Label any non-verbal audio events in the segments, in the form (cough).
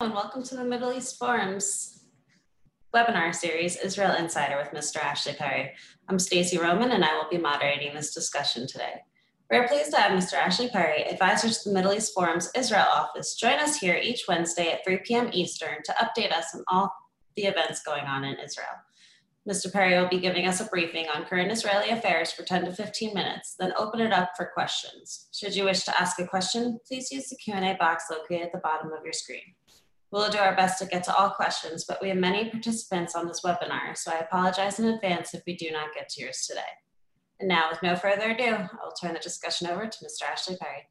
and welcome to the Middle East Forum's webinar series, Israel Insider with Mr. Ashley Perry. I'm Stacey Roman and I will be moderating this discussion today. We're pleased to have Mr. Ashley Perry, advisor to the Middle East Forum's Israel office, join us here each Wednesday at 3 p.m. Eastern to update us on all the events going on in Israel. Mr. Perry will be giving us a briefing on current Israeli affairs for 10 to 15 minutes, then open it up for questions. Should you wish to ask a question, please use the Q&A box located at the bottom of your screen. We'll do our best to get to all questions, but we have many participants on this webinar, so I apologize in advance if we do not get to yours today. And now, with no further ado, I'll turn the discussion over to Mr. Ashley Perry.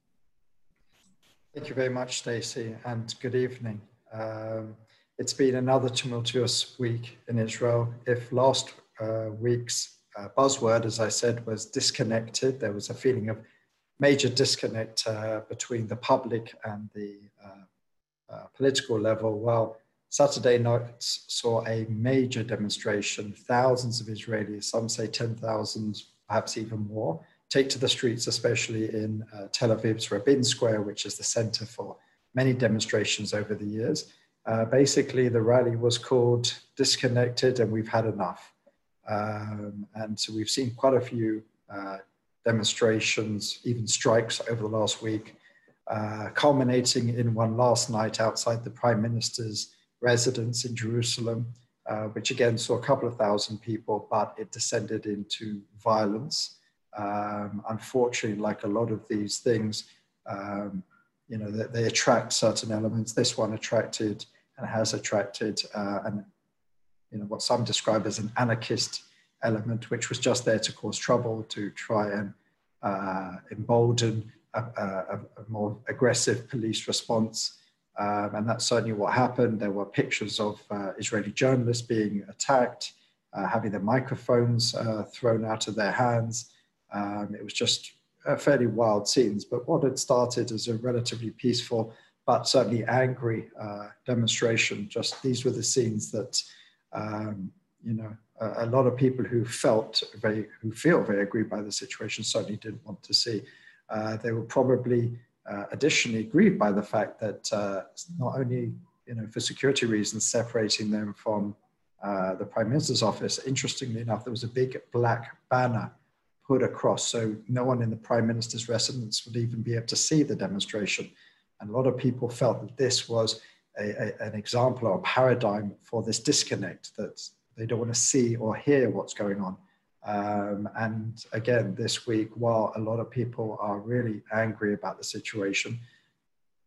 Thank you very much, Stacey, and good evening. Um, it's been another tumultuous week in Israel. If last uh, week's uh, buzzword, as I said, was disconnected, there was a feeling of major disconnect uh, between the public and the uh, political level, well, Saturday night saw a major demonstration. Thousands of Israelis, some say 10,000, perhaps even more, take to the streets, especially in uh, Tel Aviv's Rabin Square, which is the center for many demonstrations over the years. Uh, basically, the rally was called Disconnected and We've Had Enough. Um, and so we've seen quite a few uh, demonstrations, even strikes over the last week uh, culminating in one last night outside the Prime Minister's residence in Jerusalem, uh, which again saw a couple of thousand people, but it descended into violence. Um, unfortunately, like a lot of these things, um, you know, they, they, attract certain elements. This one attracted and has attracted uh, an, you know, what some describe as an anarchist element, which was just there to cause trouble, to try and uh, embolden a, a, a more aggressive police response. Um, and that's certainly what happened. There were pictures of uh, Israeli journalists being attacked, uh, having their microphones uh, thrown out of their hands. Um, it was just fairly wild scenes. But what had started as a relatively peaceful but certainly angry uh, demonstration, just these were the scenes that, um, you know, a, a, lot of people who felt very, who feel very aggrieved by the situation certainly didn't want to see. Uh, they were probably uh, additionally aggrieved by the fact that uh, not only, you know, for security reasons, separating them from uh, the Prime Minister's office, interestingly enough, there was a big black banner put across so no one in the Prime Minister's residence would even be able to see the demonstration. And a lot of people felt that this was a, a, an example or a paradigm for this disconnect that they don't want to see or hear what's going on. Um, and again, this week, while a lot of people are really angry about the situation,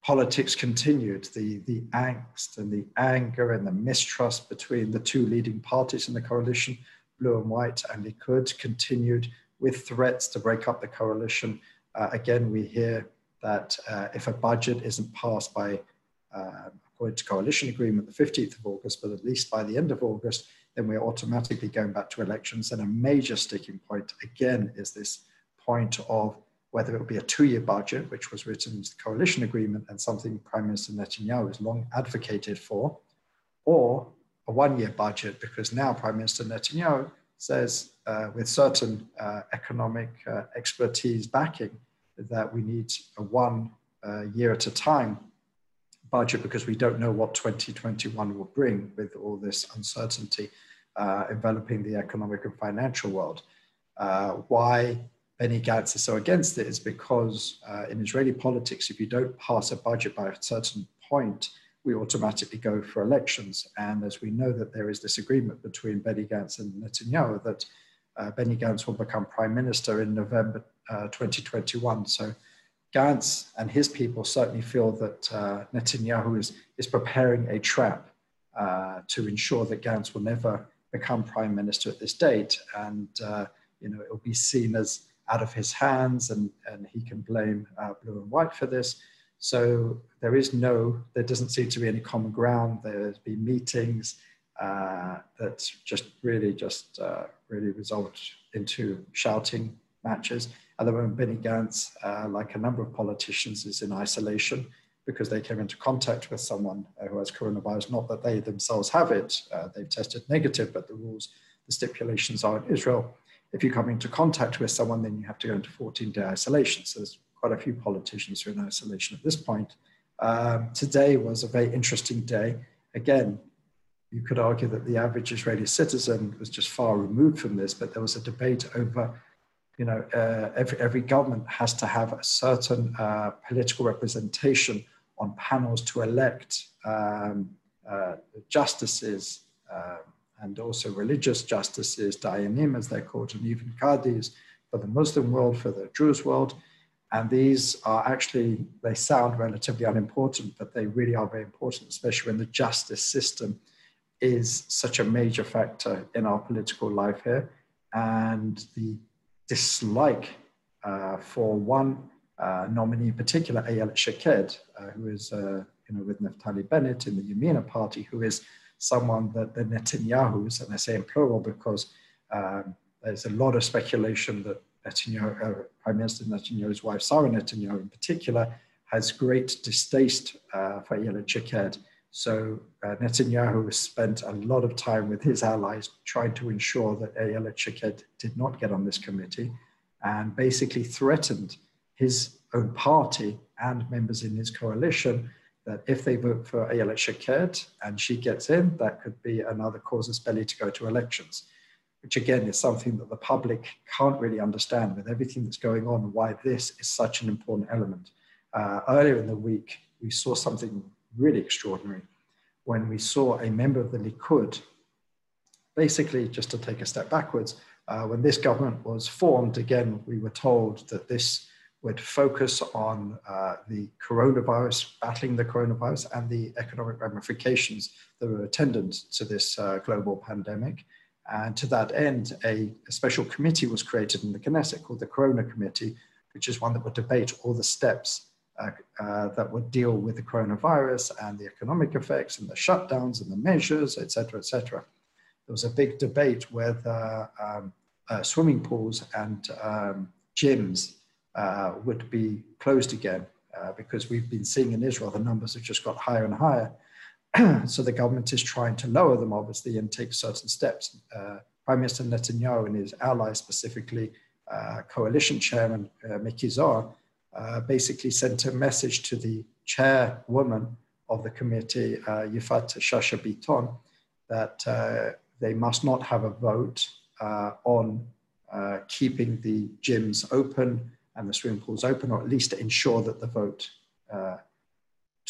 politics continued. The, the angst and the anger and the mistrust between the two leading parties in the coalition, Blue and White and Likud, continued with threats to break up the coalition. Uh, again, we hear that uh, if a budget isn't passed by, uh, according to coalition agreement, the 15th of August, but at least by the end of August, then we're automatically going back to elections. And a major sticking point, again, is this point of whether it will be a two-year budget, which was written into the coalition agreement and something Prime Minister Netanyahu has long advocated for, or a one-year budget, because now Prime Minister Netanyahu says uh, with certain uh, economic uh, expertise backing that we need a one uh, year at a time budget because we don't know what 2021 will bring with all this uncertainty uh, enveloping the economic and financial world. Uh, why Benny Gantz is so against it is because uh, in Israeli politics, if you don't pass a budget by a certain point, we automatically go for elections. And as we know that there is this agreement between Benny Gantz and Netanyahu that uh, Benny Gantz will become prime minister in November uh, 2021. So Gantz and his people certainly feel that uh, Netanyahu is, is preparing a trap uh, to ensure that Gantz will never become prime minister at this date. And, uh, you know, it will be seen as out of his hands and, and he can blame uh, blue and white for this. So there is no, there doesn't seem to be any common ground. There's been meetings uh, that just really just uh, really result into shouting matches. At the moment, Benny Gantz, uh, like a number of politicians, is in isolation because they came into contact with someone who has coronavirus. Not that they themselves have it, uh, they've tested negative, but the rules, the stipulations are in Israel. If you come into contact with someone, then you have to go into 14 day isolation. So there's quite a few politicians who are in isolation at this point. Um, today was a very interesting day. Again, you could argue that the average Israeli citizen was just far removed from this, but there was a debate over, you know, uh, every, every government has to have a certain uh, political representation on panels to elect um, uh, justices um, and also religious justices, dayanim as they're called, and even qadis for the Muslim world, for the Jewish world. And these are actually, they sound relatively unimportant, but they really are very important, especially when the justice system is such a major factor in our political life here. And the dislike uh, for one uh, nominee in particular, Ayelet Shaked, uh, who is you know, with Naftali Bennett in the Yamina party, who is someone that the Netanyahus, and I say in plural because um, there's a lot of speculation that Netanyahu, uh, Prime Minister Netanyahu's wife, Sarah Netanyahu in particular, has great distaste uh, for Ayelet Shaked. So uh, Netanyahu spent a lot of time with his allies trying to ensure that Ayelet Shaked did not get on this committee and basically threatened his own party and members in his coalition that if they vote for Ayelet Shaked and she gets in, that could be another casus belli to go to elections, which again is something that the public can't really understand with everything that's going on, why this is such an important element. Uh, earlier in the week, we saw something really extraordinary when we saw a member of the Likud, basically, just to take a step backwards, uh, when this government was formed, again, we were told that this would focus on uh, the coronavirus, battling the coronavirus, and the economic ramifications that were attendant to this uh, global pandemic. And to that end, a, a, special committee was created in the Knesset called the Corona Committee, which is one that would debate all the steps uh, uh, that would deal with the coronavirus and the economic effects and the shutdowns and the measures, et cetera, et cetera. There was a big debate whether um, uh, swimming pools and um, gyms uh, would be closed again uh, because we've been seeing in Israel the numbers have just got higher and higher. (clears throat) so the government is trying to lower them, obviously, and take certain steps. Uh, Prime Minister Netanyahu and his allies, specifically coalition chairman Miki Zohar, uh, basically sent a message to the chairwoman of the committee, uh, Yifat Shasha Biton, that uh, they must not have a vote uh, on uh, keeping the gyms open and the swimming pools open, or at least ensure that the vote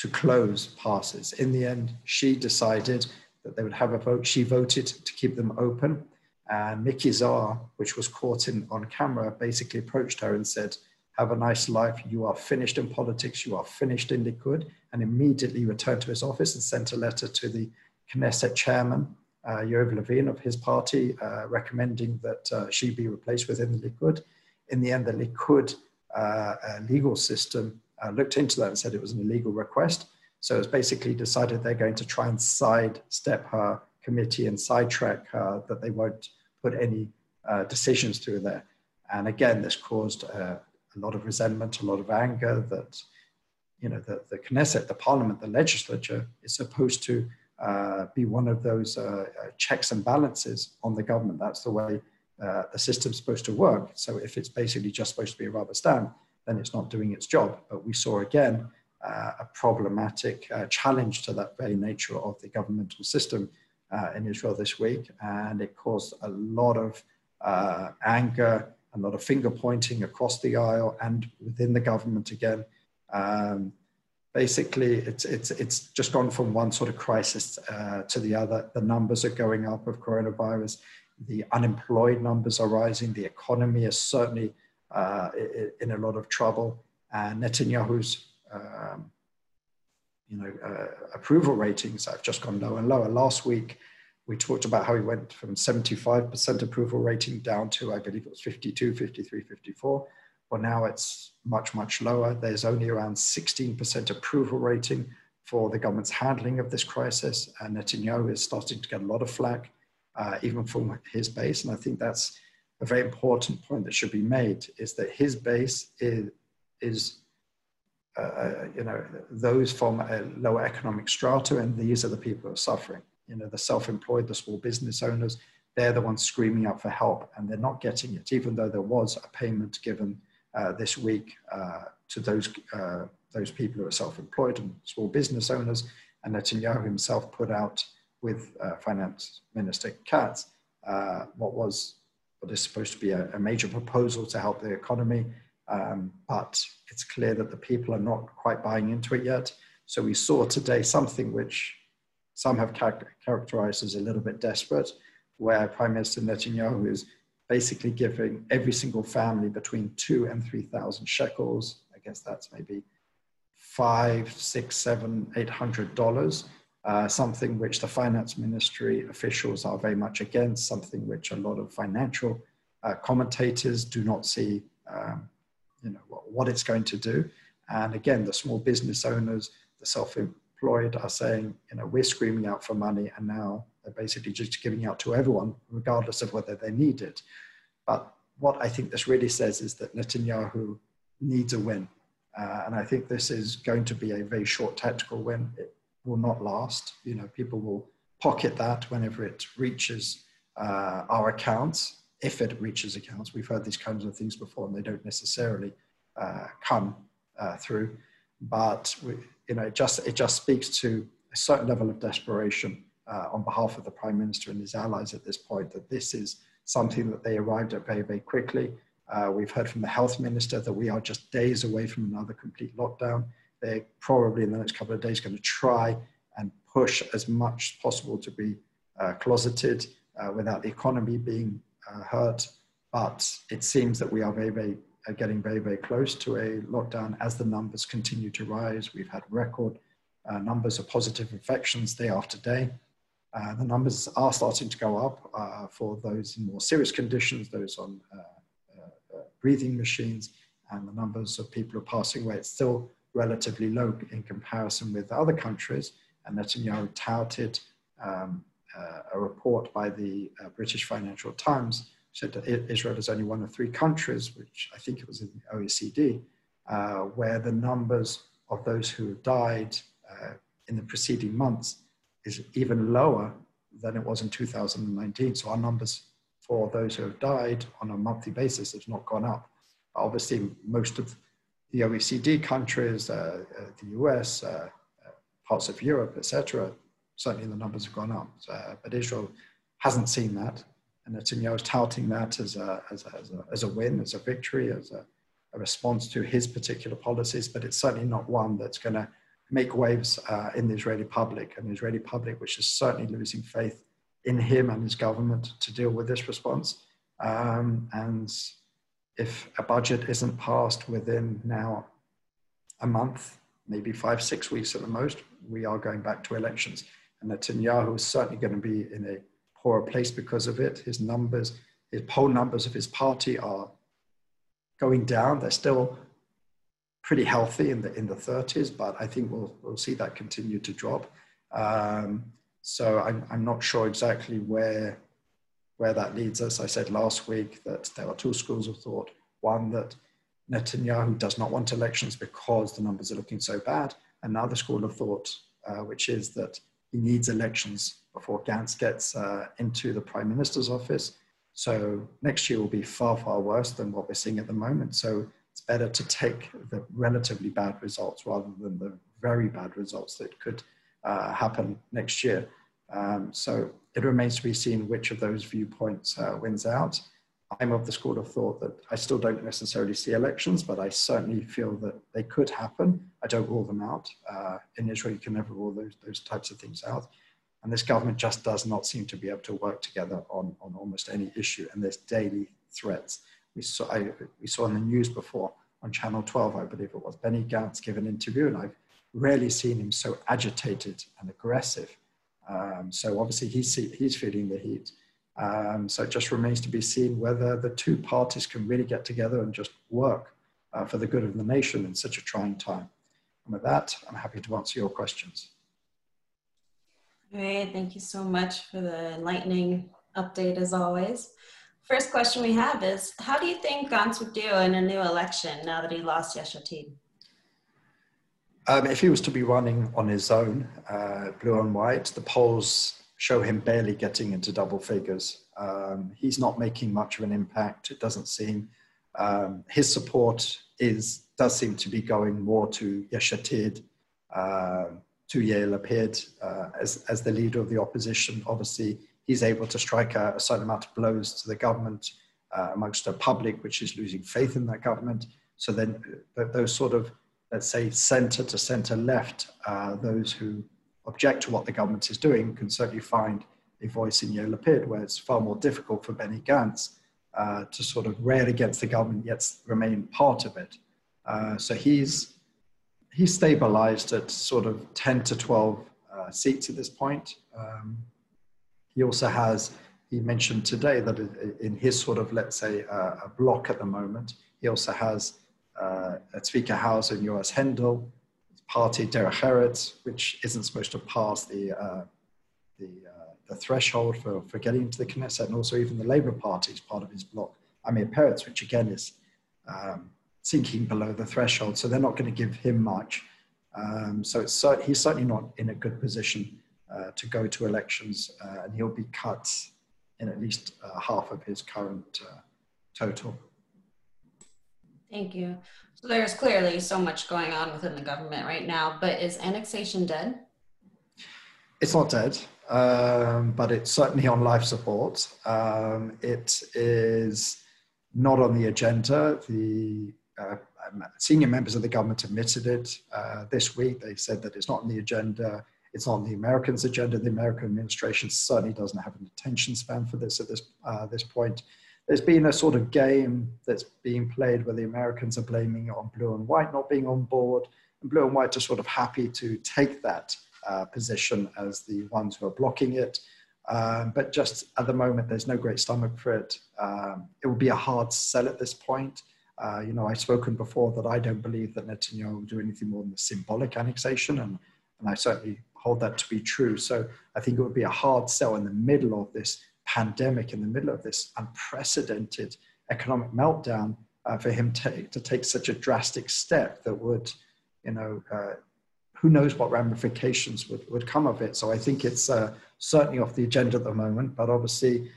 to close passes. In the end, she decided that they would have a vote. She voted to keep them open. And Miki Zohar, which was caught in on camera, basically approached her and said, have a nice life. You are finished in politics. You are finished in Likud. And immediately returned to his office and sent a letter to the Knesset chairman, uh, Levin of his party, uh, recommending that uh, she be replaced within the Likud. In the end, the Likud uh, uh, legal system uh, looked into that and said it was an illegal request. So it's basically decided they're going to try and sidestep her committee and sidetrack her, that they won't put any uh, decisions through there. And again, this caused a lot of resentment, a lot of anger that, you know, the, the Knesset, the parliament, the legislature is supposed to uh, be one of those uh, uh, checks and balances on the government. That's the way uh, the system's supposed to work. So if it's basically just supposed to be a rubber stamp, then it's not doing its job. But we saw again uh, a problematic uh, challenge to that very nature of the governmental system in Israel this week. And it caused a lot of anger a lot of finger pointing across the aisle and within the government again. Um, basically, it's, it's, it's just gone from one sort of crisis uh, to the other. The numbers are going up of coronavirus. The unemployed numbers are rising. The economy is certainly uh, in a lot of trouble. And Netanyahu's um, you know, uh, approval ratings have just gone lower and lower. Last week, we talked about how he went from 75% approval rating down to, I believe it was 52, 53, 54. Well, now it's much, much lower. There's only around 16% approval rating for the government's handling of this crisis. And Netanyahu is starting to get a lot of flack, uh, even from his base. And I think that's a very important point that should be made is that his base is, is uh, uh you know, those from a lower economic strata, and these are the people who are suffering you know, the self-employed, the small business owners, they're the ones screaming out for help and they're not getting it, even though there was a payment given uh, this week uh, to those, uh, those people who are self-employed and small business owners. And Netanyahu himself put out with uh, Finance Minister Katz uh, what was what is supposed to be a, a major proposal to help the economy. Um, but it's clear that the people are not quite buying into it yet. So we saw today something which some have char- characterized as a little bit desperate, where Prime Minister Netanyahu is basically giving every single family between two and 3,000 shekels. I guess that's maybe five, six, seven, eight hundred dollars. Uh, something which the finance ministry officials are very much against, something which a lot of financial uh, commentators do not see, um, you know, what, what, it's going to do. And again, the small business owners, the self-employed are saying, you know, we're screaming out for money and now they're basically just giving out to everyone, regardless of whether they need it. But what I think this really says is that Netanyahu needs a win. Uh, and I think this is going to be a very short tactical win. It will not last. You know, people will pocket that whenever it reaches uh, our accounts, if it reaches accounts. We've heard these kinds of things before, and they don't necessarily uh, come uh, through. But we, you know, it just it just speaks to a certain level of desperation uh, on behalf of the prime minister and his allies at this point that this is something that they arrived at very very quickly. Uh, we've heard from the health minister that we are just days away from another complete lockdown. They're probably in the next couple of days going to try and push as much as possible to be uh, closeted uh, without the economy being uh, hurt. But it seems that we are very, very uh, getting very, very close to a lockdown as the numbers continue to rise. We've had record uh, numbers of positive infections day after day. Uh, the numbers are starting to go up for those in more serious conditions, those on breathing machines, and the numbers of people who are passing away. It's still relatively low in comparison with other countries. And Netanyahu touted um, uh, a report by the uh, British Financial Times said that Israel is only one of three countries, which I think it was in the OECD, uh, where the numbers of those who died uh, in the preceding months is even lower than it was in 2019. So our numbers for those who have died on a monthly basis has not gone up. Obviously, most of the OECD countries, uh, uh, the US, uh, parts of Europe, etc., certainly the numbers have gone up. but Israel hasn't seen that. And Netanyahu is touting that as a, as a, as a, as a win, as a victory, as a, a, response to his particular policies, but it's certainly not one that's going to make waves uh, in the Israeli public, and the Israeli public, which is certainly losing faith in him and his government to deal with this response. Um, and if a budget isn't passed within now a month, maybe five, six weeks at the most, we are going back to elections. And Netanyahu is certainly going to be in a poorer place because of it. His numbers, his poll numbers of his party are going down. They're still pretty healthy in the in the 30s, but I think we'll we'll see that continue to drop. Um, so I'm I'm not sure exactly where where that leads us. I said last week that there are two schools of thought. One, that Netanyahu does not want elections because the numbers are looking so bad. and Another school of thought, uh, which is that he needs elections before Gantz gets uh, into the prime minister's office. So next year will be far, far worse than what we're seeing at the moment. So it's better to take the relatively bad results rather than the very bad results that could uh, happen next year. Um, so it remains to be seen which of those viewpoints uh, wins out. I'm of the school of thought that I still don't necessarily see elections, but I certainly feel that they could happen. I don't rule them out. Uh, in Israel, you can never rule those, those types of things out. And this government just does not seem to be able to work together on, on almost any issue. And there's daily threats. We saw, I, we saw in the news before on Channel 12, I believe it was, Benny Gantz give an interview, and I've rarely seen him so agitated and aggressive um, so obviously he's, he's feeling the heat. Um, so it just remains to be seen whether the two parties can really get together and just work uh, for the good of the nation in such a trying time. And with that, I'm happy to answer your questions. Great, thank you so much for the enlightening update as always. First question we have is, how do you think Gantz would do in a new election now that he lost Yesh Atid? Um, if he was to be running on his own, uh, blue and white, the polls show him barely getting into double figures. Um, he's not making much of an impact, it doesn't seem. Um, his support is does seem to be going more to Yesh Atid, uh, to Yair Lapid uh, as, as the leader of the opposition. Obviously, he's able to strike a, a certain amount of blows to the government uh, amongst the public, which is losing faith in that government. So then uh, those sort of, let's say, center to center left, uh, those who object to what the government is doing can certainly find a voice in Yair Lapid, where it's far more difficult for Benny Gantz uh, to sort of rail against the government yet remain part of it. Uh, so he's he's stabilized at sort of 10 to 12 uh, seats at this point. Um, he also has, he mentioned today that in his sort of, let's say, uh, a block at the moment, he also has uh, Tzvika Hauser and Yoaz Hendel, party Derech Eretz, which isn't supposed to pass the, uh, the, uh, the threshold for, for getting into the Knesset, and also even the Labour Party is part of his bloc. Amir Peretz, which again is um, sinking below the threshold, so they're not going to give him much. Um, so it's, he's certainly not in a good position uh, to go to elections, uh, and he'll be cut in at least uh, half of his current uh, total. Thank you. So there's clearly so much going on within the government right now, but is annexation dead? It's not dead, um, but it's certainly on life support. Um, it is not on the agenda. The uh, um, senior members of the government admitted it uh, this week. They said that it's not on the agenda. It's on the Americans' agenda. The American administration certainly doesn't have an attention span for this at this uh, this point. There's been a sort of game that's being played where the Americans are blaming it on blue and white not being on board, and blue and white are sort of happy to take that uh, position as the ones who are blocking it. Um, but just at the moment, there's no great stomach for it. Um, it will be a hard sell at this point. Uh, you know, I've spoken before that I don't believe that Netanyahu will do anything more than a symbolic annexation, and, and I certainly hold that to be true. So I think it would be a hard sell in the middle of this pandemic, in the middle of this unprecedented economic meltdown, uh, for him to, to take such a drastic step that would, you know, uh, who knows what ramifications would, would come of it. So I think it's uh, certainly off the agenda at the moment, but obviously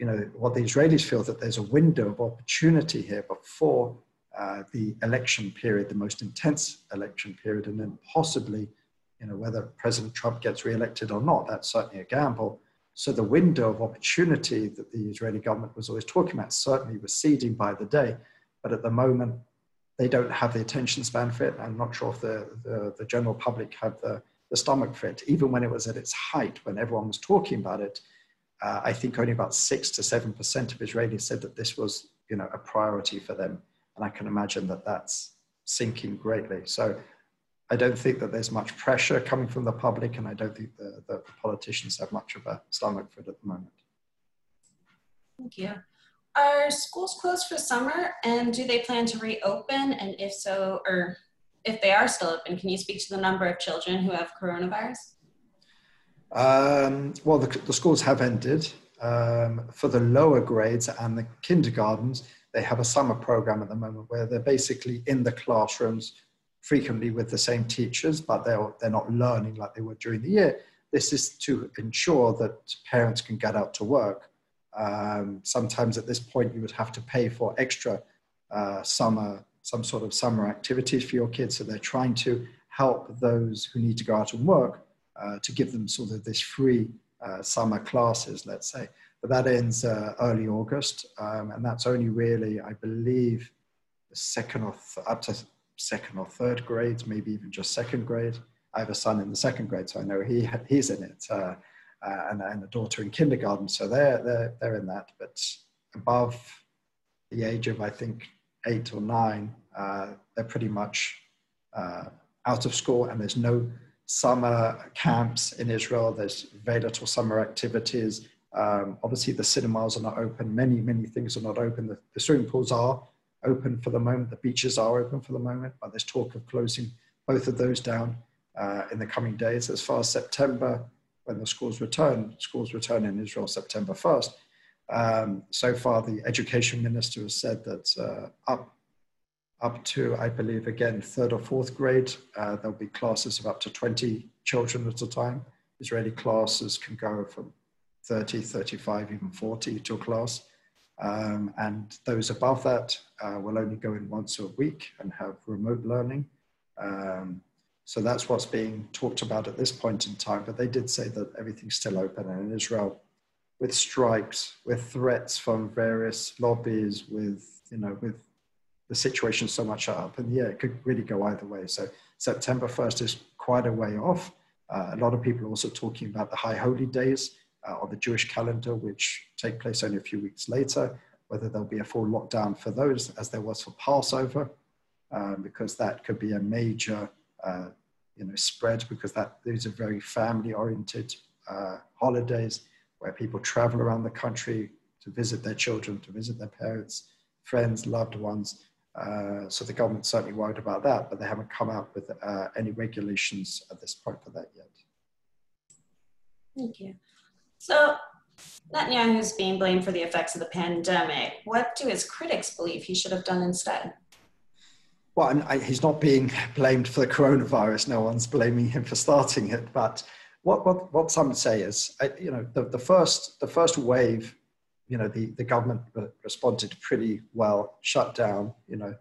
you know, what the Israelis feel that there's a window of opportunity here before uh, the election period, the most intense election period, and then possibly, you know, whether President Trump gets reelected or not, that's certainly a gamble. So the window of opportunity that the Israeli government was always talking about certainly receding by the day. But at the moment, they don't have the attention span for it. I'm not sure if the, the, the general public have the, the stomach for it. Even when it was at its height, when everyone was talking about it, uh, I think only about six to seven percent of Israelis said that this was, you know, a priority for them, and I can imagine that that's sinking greatly. So I don't think that there's much pressure coming from the public, and I don't think the, the politicians have much of a stomach for it at the moment. Thank you. Are schools closed for summer, and do they plan to reopen? And if so, or if they are still open, can you speak to the number of children who have coronavirus? Um, well, the, the, schools have ended. Um, for the lower grades and the kindergartens, they have a summer program at the moment where they're basically in the classrooms frequently with the same teachers, but they're, they're not learning like they were during the year. This is to ensure that parents can get out to work. Um, sometimes at this point, you would have to pay for extra uh, summer, some sort of summer activities for your kids. So they're trying to help those who need to go out and work uh, to give them sort of this free uh, summer classes, let's say. But that ends uh, early August, um, and that's only really, I believe, second or th- up to second or third grades, maybe even just second grade. I have a son in the second grade, so I know he he's in it, uh, uh, and, and a daughter in kindergarten, so they're they're they're in that. But above the age of I think eight or nine, uh, they're pretty much out of school, and there's no summer camps in Israel. There's very little summer activities. Um, obviously, the cinemas are not open. Many, many things are not open. The, the, swimming pools are open for the moment. The beaches are open for the moment, but there's talk of closing both of those down uh, in the coming days. As far as September, when the schools return, schools return in Israel September 1st. Um, so far, the education minister has said that uh, up up to, I believe, again, third or fourth grade. Uh, there'll be classes of up to 20 children at a time. Israeli classes can go from 30, 35, even 40 to a class. Um, and those above that uh, will only go in once a week and have remote learning. Um, so that's what's being talked about at this point in time. But they did say that everything's still open. And in Israel, with strikes, with threats from various lobbies, with you know, with the situation so much up, and yeah, it could really go either way. So September 1st is quite a way off. Uh, a lot of people are also talking about the high holy days uh, on the Jewish calendar, which take place only a few weeks later, whether there'll be a full lockdown for those as there was for Passover, um, because that could be a major uh, you know, spread because that these are very family oriented uh, holidays where people travel around the country to visit their children, to visit their parents, friends, loved ones. Uh, so the government's certainly worried about that, but they haven't come out with uh, any regulations at this point for that yet. Thank you. So Netanyahu is being blamed for the effects of the pandemic. What do his critics believe he should have done instead? Well, I, he's not being blamed for the coronavirus. No one's blaming him for starting it. But what what, what some say is, you know, the, the first the first wave, you know, the, the government responded pretty well, shut down, you know,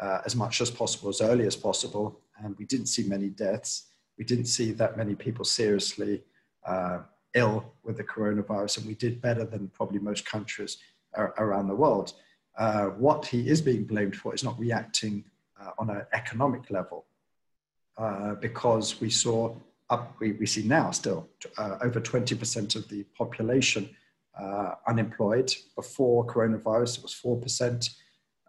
uh, as much as possible, as early as possible, and we didn't see many deaths. We didn't see that many people seriously uh, ill with the coronavirus, and we did better than probably most countries around the world. Uh, what he is being blamed for is not reacting uh, on an economic level, uh, because we saw up, we, we see now still uh, over 20% of the population uh, unemployed. Before coronavirus, it was 4%.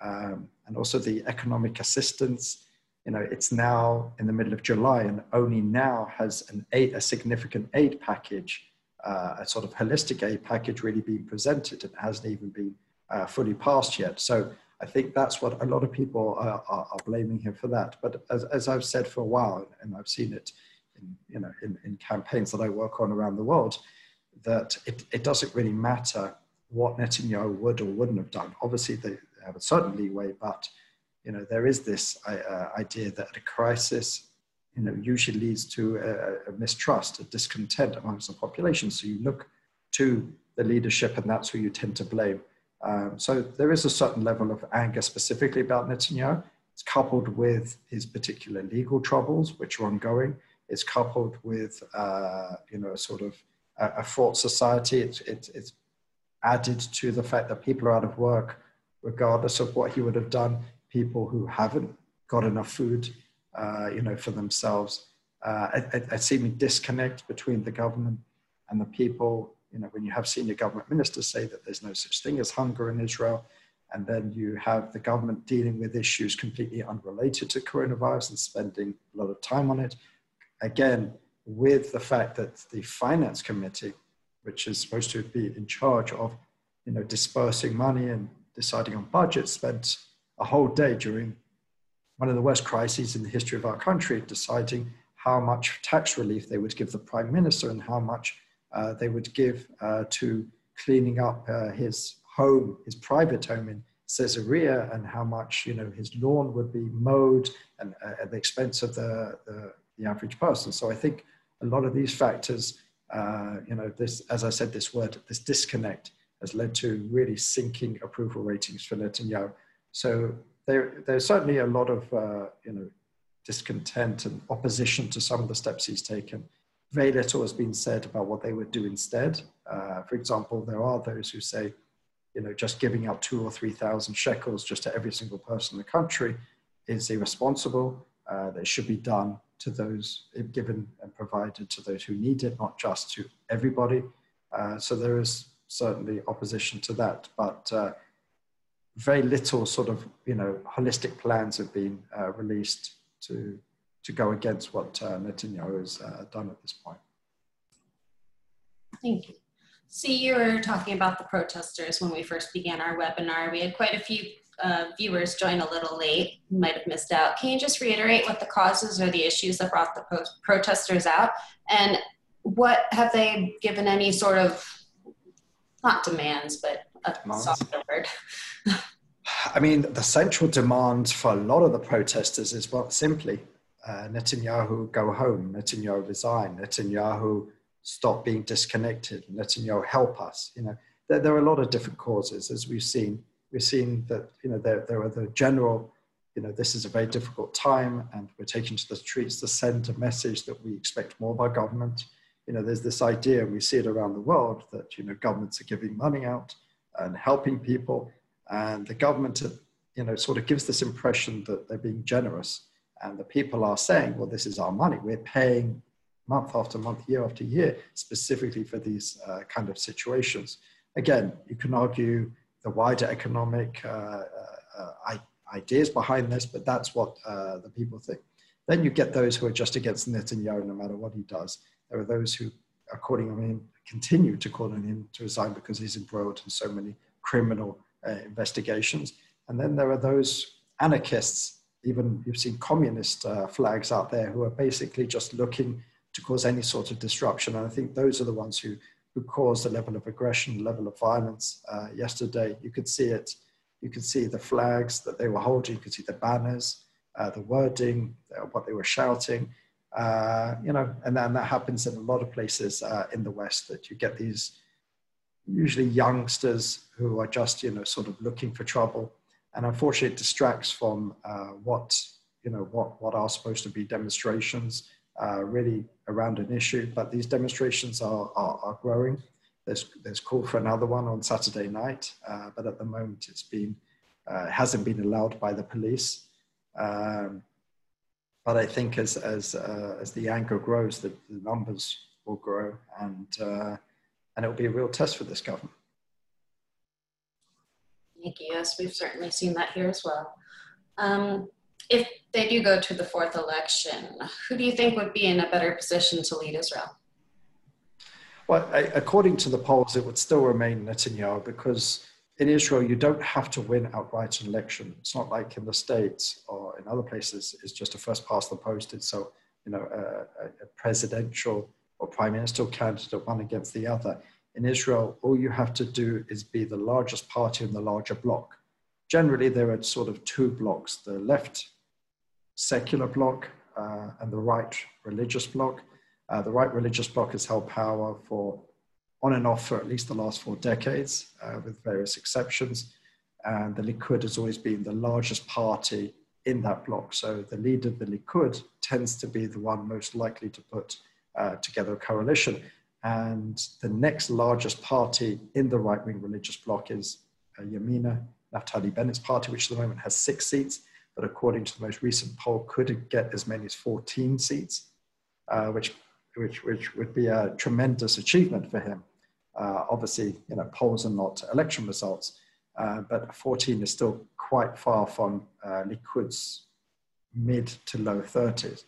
Um, and also the economic assistance you know, it's now in the middle of July and only now has an aid, a significant aid package uh, a sort of holistic aid package really being presented. It hasn't even been uh, fully passed yet. So I think that's what a lot of people are, are, are, blaming him for that. But as, as I've said for a while, and I've seen it in, you know, in, in campaigns that I work on around the world, that it, it doesn't really matter what Netanyahu would or wouldn't have done. Obviously, they have a certain leeway, but you know, there is this uh, idea that a crisis you know, usually leads to a, a, mistrust, a discontent amongst the population. So you look to the leadership, and that's who you tend to blame. Um, so there is a certain level of anger specifically about Netanyahu. It's coupled with his particular legal troubles, which are ongoing. It's coupled with, uh, you know, a sort of a, fraught society. It's, it's, it's added to the fact that people are out of work, regardless of what he would have done. People who haven't got enough food, uh, you know, for themselves. Uh, a, a, seeming disconnect between the government and the people. You know, when you have senior government ministers say that there's no such thing as hunger in Israel, and then you have the government dealing with issues completely unrelated to coronavirus and spending a lot of time on it. Again, with the fact that the finance committee, which is supposed to be in charge of, you know, dispersing money and deciding on budgets, spent a whole day during one of the worst crises in the history of our country, deciding how much tax relief they would give the prime minister and how much uh, they would give uh, to cleaning up uh, his home, his private home in Caesarea, and how much you know his lawn would be mowed and uh, at the expense of the, the, the average person. So I think a lot of these factors, uh, you know, this as I said, this word, this disconnect has led to really sinking approval ratings for Netanyahu. So there, there's certainly a lot of uh, you know discontent and opposition to some of the steps he's taken. Very little has been said about what they would do instead. Uh, for example, there are those who say, you know, just giving out two or three thousand shekels just to every single person in the country is irresponsible. Uh, that should be done to those given and provided to those who need it, not just to everybody. Uh, so there is certainly opposition to that, but uh, very little sort of you know holistic plans have been uh, released to to go against what uh, Netanyahu has uh, done at this point. Thank you. See, you were talking about the protesters when we first began our webinar. We had quite a few uh, viewers join a little late, might have missed out. Can you just reiterate what the causes or the issues that brought the pro- protesters out? And what have they given any sort of, not demands, but a softer word? I mean, the central demand for a lot of the protesters is well, simply uh, Netanyahu go home, Netanyahu resign, Netanyahu stop being disconnected, Netanyahu help us. You know, there, there, are a lot of different causes, as we've seen. We've seen that you know there, there are the general, you know, this is a very difficult time, and we're taking to the streets to send a message that we expect more of our government. You know, there's this idea, and we see it around the world, that you know governments are giving money out and helping people, and the government, you know, sort of gives this impression that they're being generous, and the people are saying, well, this is our money, we're paying month after month, year after year, specifically for these uh, kind of situations. Again, you can argue the wider economic uh, uh, uh ideas behind this, but that's what uh, the people think. Then you get those who are just against Netanyahu no matter what he does. There are those who are calling him continue to call on him to resign because he's embroiled in so many criminal uh, investigations. And then there are those anarchists, even you've seen communist flags out there who are basically just looking to cause any sort of disruption. And I think those are the ones who, who caused the level of aggression, level of violence uh, yesterday. You could see it. You could see the flags that they were holding. You could see the banners, uh, the wording, uh, what they were shouting. Uh, you know, and then that happens in a lot of places uh, in the West that you get these usually youngsters who are just, you know, sort of looking for trouble. And unfortunately, it distracts from what, you know, what, what are supposed to be demonstrations uh, really around an issue. But these demonstrations are, are, are, growing. There's, there's call for another one on Saturday night, uh, but at the moment it's been, uh, hasn't been allowed by the police. Um, but I think as, as, uh, as the anger grows, the, the, numbers will grow and, uh, and it will be a real test for this government. Thank you. Yes, we've certainly seen that here as well. Um, if they do go to the fourth election, who do you think would be in a better position to lead Israel? Well, according to the polls, it would still remain Netanyahu because in Israel, you don't have to win outright an election. It's not like in the States or in other places, it's just a first past the post. It's so, you know, a, a presidential or prime ministerial candidate one against the other. In Israel, all you have to do is be the largest party in the larger bloc. Generally, there are sort of two blocks the left secular bloc uh, and the right religious bloc. Uh, the right religious bloc has held power for on and off for at least the last four decades, uh, with various exceptions. And the Likud has always been the largest party in that bloc. So the leader of the Likud tends to be the one most likely to put uh, together a coalition. And the next largest party in the right wing religious bloc is uh, Yamina, Naftali Bennett's party, which at the moment has six seats but according to the most recent poll, could get as many as 14 seats, uh, which, which, which would be a tremendous achievement for him. Uh, obviously, you know, polls are not election results, uh, but 14 is still quite far from uh, Likud's mid to low 30s.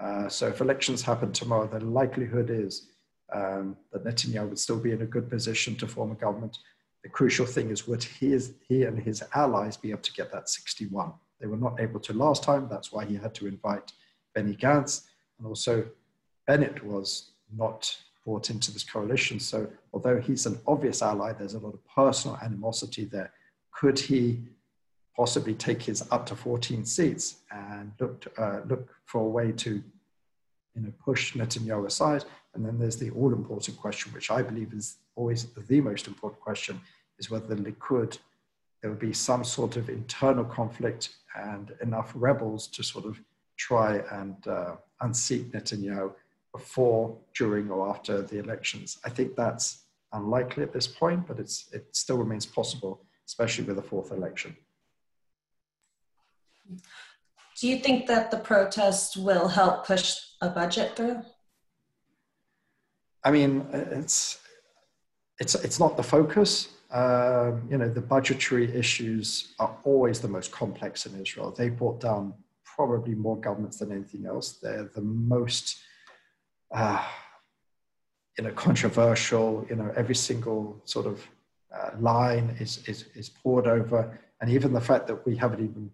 Uh, so if elections happen tomorrow, the likelihood is um, that Netanyahu would still be in a good position to form a government. The crucial thing is would he, is, he and his allies be able to get that 61? They were not able to last time. That's why he had to invite Benny Gantz. And also, Bennett was not brought into this coalition. So, although he's an obvious ally, there's a lot of personal animosity there. Could he possibly take his up to 14 seats and look, to, uh, look for a way to you know, push Netanyahu aside? And then there's the all important question, which I believe is always the most important question, is whether the Likud there would be some sort of internal conflict and enough rebels to sort of try and uh, unseat Netanyahu before, during, or after the elections. I think that's unlikely at this point, but it's, it still remains possible, especially with the fourth election. Do you think that the protests will help push a budget through? I mean, it's it's it's not the focus um, you know, the budgetary issues are always the most complex in Israel. They brought down probably more governments than anything else. They're the most, uh, you know, controversial. You know, every single sort of uh, line is, is is poured over, and even the fact that we haven't even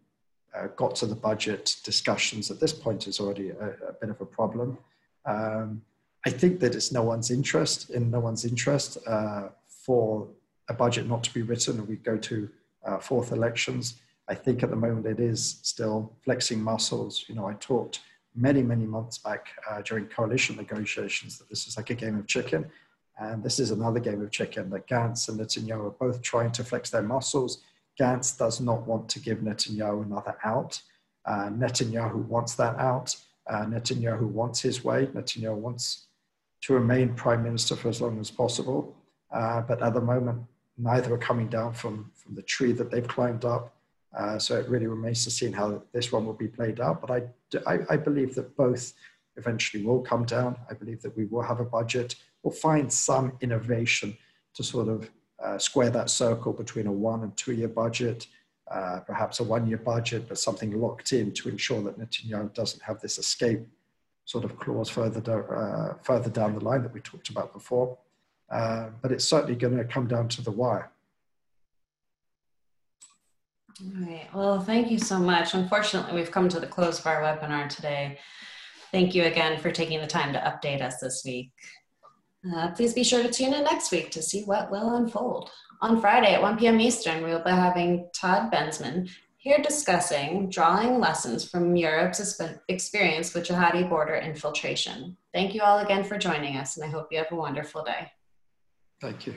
uh, got to the budget discussions at this point is already a, a bit of a problem. Um, I think that it's no one's interest in no one's interest uh, for a budget not to be written and we go to uh, fourth elections. I think at the moment it is still flexing muscles. You know, I talked many, many months back uh, during coalition negotiations that this is like a game of chicken. And this is another game of chicken that Gantz and Netanyahu are both trying to flex their muscles. Gantz does not want to give Netanyahu another out. Uh, Netanyahu wants that out. Uh, Netanyahu wants his way. Netanyahu wants to remain prime minister for as long as possible. Uh, but at the moment, neither are coming down from, from the tree that they've climbed up. Uh, so it really remains to see how this one will be played out. But I, I, I, believe that both eventually will come down. I believe that we will have a budget. We'll find some innovation to sort of uh, square that circle between a one and two year budget, uh, perhaps a one year budget, but something locked in to ensure that Netanyahu doesn't have this escape sort of clause further, do, uh, further down the line that we talked about before. Uh, but it's certainly going to come down to the wire. All right. Well, thank you so much. Unfortunately, we've come to the close of our webinar today. Thank you again for taking the time to update us this week. Uh, please be sure to tune in next week to see what will unfold. On Friday at 1 p.m. Eastern, we will be having Todd Bensman here discussing drawing lessons from Europe's experience with jihadi border infiltration. Thank you all again for joining us, and I hope you have a wonderful day. Thank you.